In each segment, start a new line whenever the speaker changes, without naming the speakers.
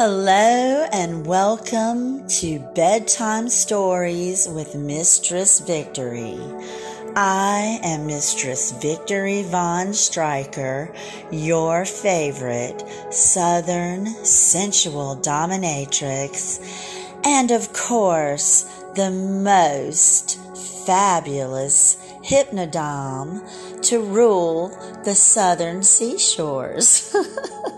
Hello and welcome to Bedtime Stories with Mistress Victory. I am Mistress Victory Von Stryker, your favorite Southern sensual dominatrix, and of course, the most fabulous hypnodom to rule the southern seashores.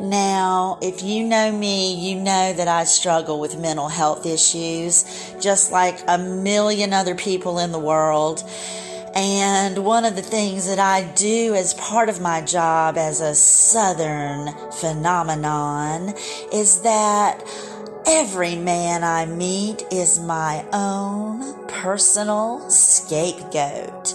Now, if you know me, you know that I struggle with mental health issues, just like a million other people in the world. And one of the things that I do as part of my job as a Southern phenomenon is that every man I meet is my own personal scapegoat.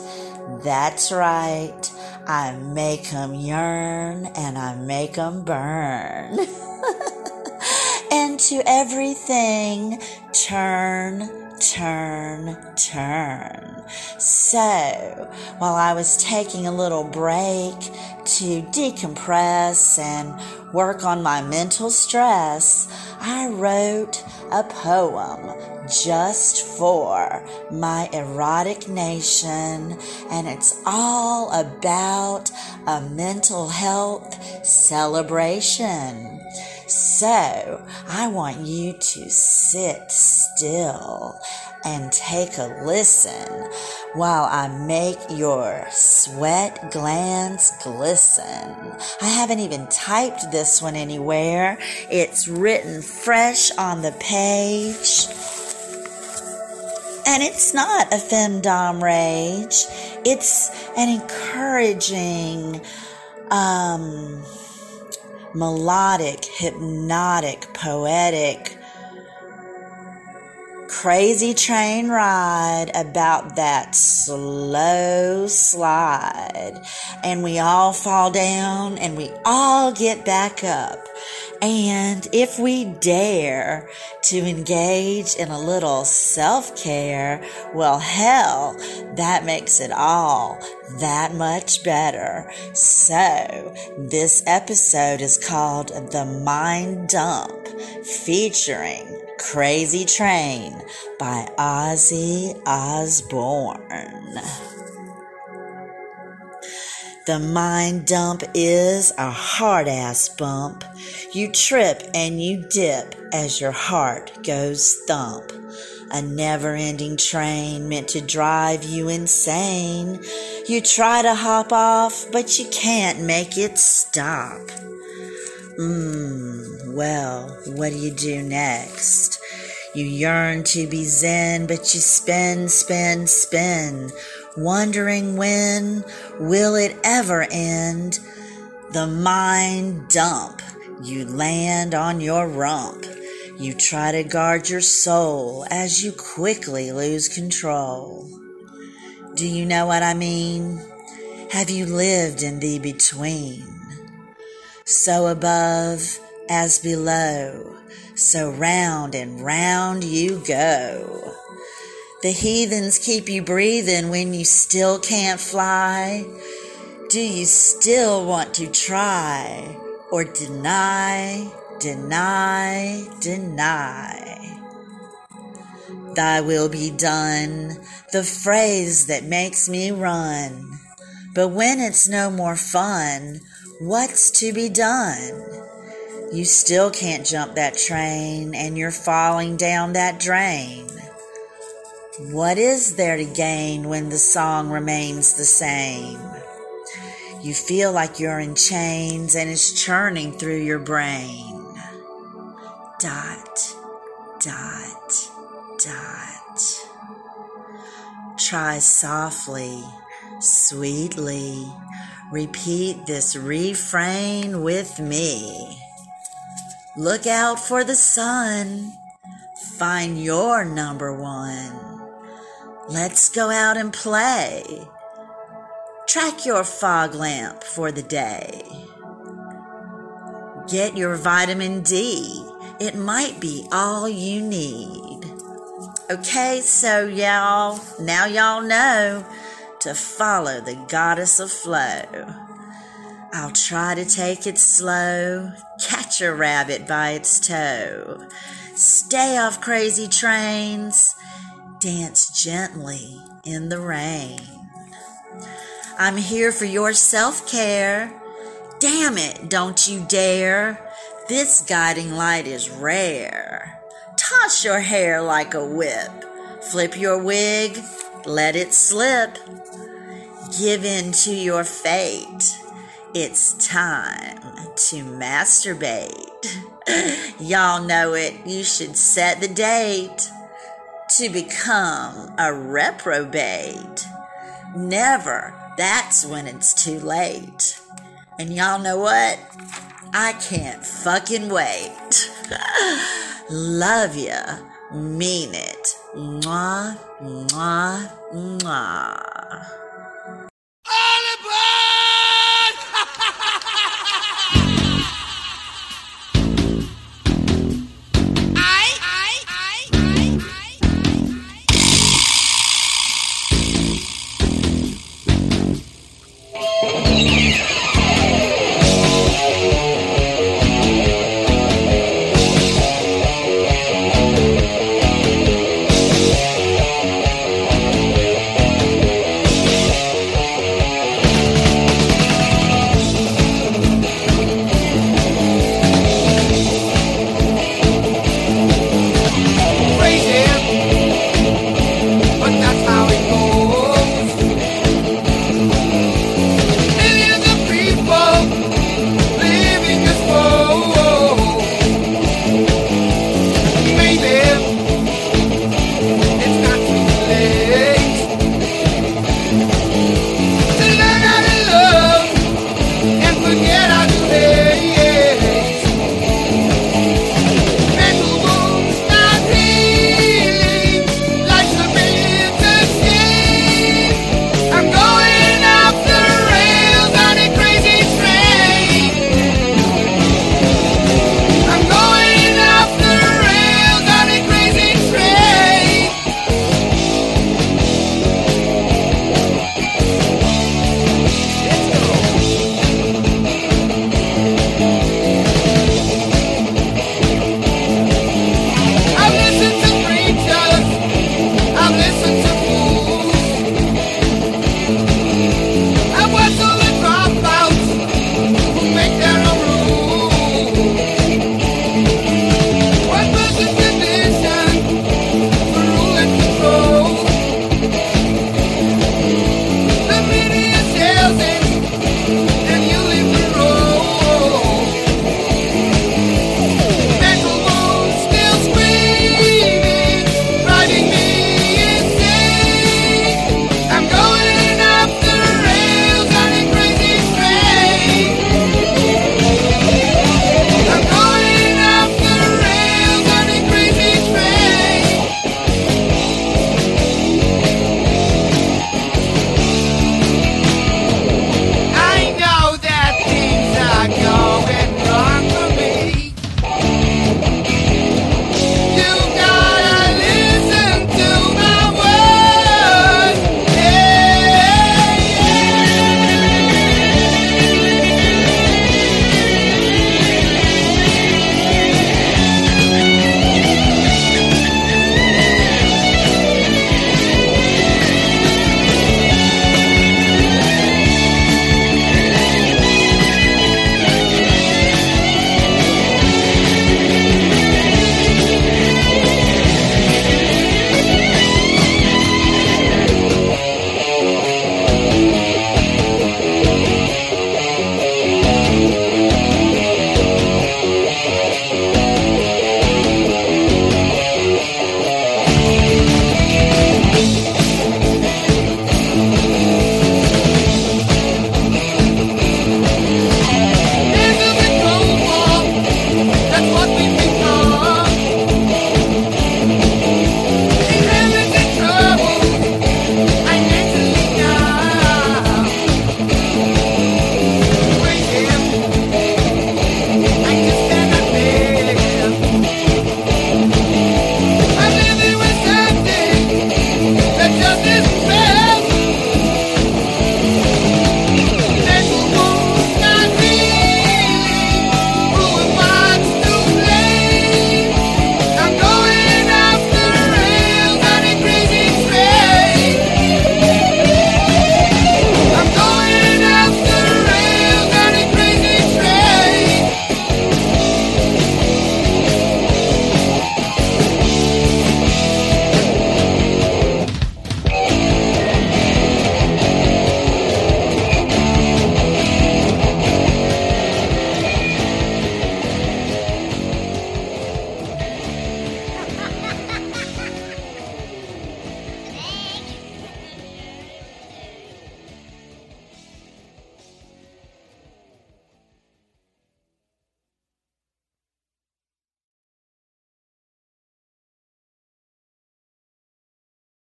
That's right. I make 'em yearn and I make 'em burn. and to everything, turn, turn, turn. So, while I was taking a little break to decompress and work on my mental stress, I wrote a poem just for my erotic nation, and it's all about a mental health celebration. So, I want you to sit still and take a listen while I make your sweat glands glisten. I haven't even typed this one anywhere. It's written fresh on the page. And it's not a femdom rage. It's an encouraging, um, melodic, hypnotic, poetic, crazy train ride about that slow slide. And we all fall down and we all get back up. And if we dare to engage in a little self care, well, hell, that makes it all that much better. So, this episode is called The Mind Dump, featuring Crazy Train by Ozzy Osbourne. The mind dump is a hard ass bump. You trip and you dip as your heart goes thump. A never ending train meant to drive you insane. You try to hop off, but you can't make it stop. Mmm, well, what do you do next? You yearn to be zen, but you spin, spin, spin, wondering when will it ever end? The mind dump. You land on your rump. You try to guard your soul as you quickly lose control. Do you know what I mean? Have you lived in the between? So above as below, so round and round you go. The heathens keep you breathing when you still can't fly. Do you still want to try or deny, deny, deny? Thy will be done, the phrase that makes me run. But when it's no more fun, what's to be done? You still can't jump that train and you're falling down that drain. What is there to gain when the song remains the same? You feel like you're in chains and it's churning through your brain. Dot, dot, dot. Try softly, sweetly, repeat this refrain with me. Look out for the sun. Find your number one. Let's go out and play. Track your fog lamp for the day. Get your vitamin D. It might be all you need. Okay, so y'all, now y'all know to follow the goddess of flow. I'll try to take it slow, catch a rabbit by its toe, stay off crazy trains, dance gently in the rain. I'm here for your self care. Damn it, don't you dare. This guiding light is rare. Toss your hair like a whip. Flip your wig, let it slip. Give in to your fate. It's time to masturbate. Y'all know it. You should set the date to become a reprobate. Never. That's when it's too late. And y'all know what? I can't fucking wait. Love ya. Mean it. Mwah, mwah, mwah.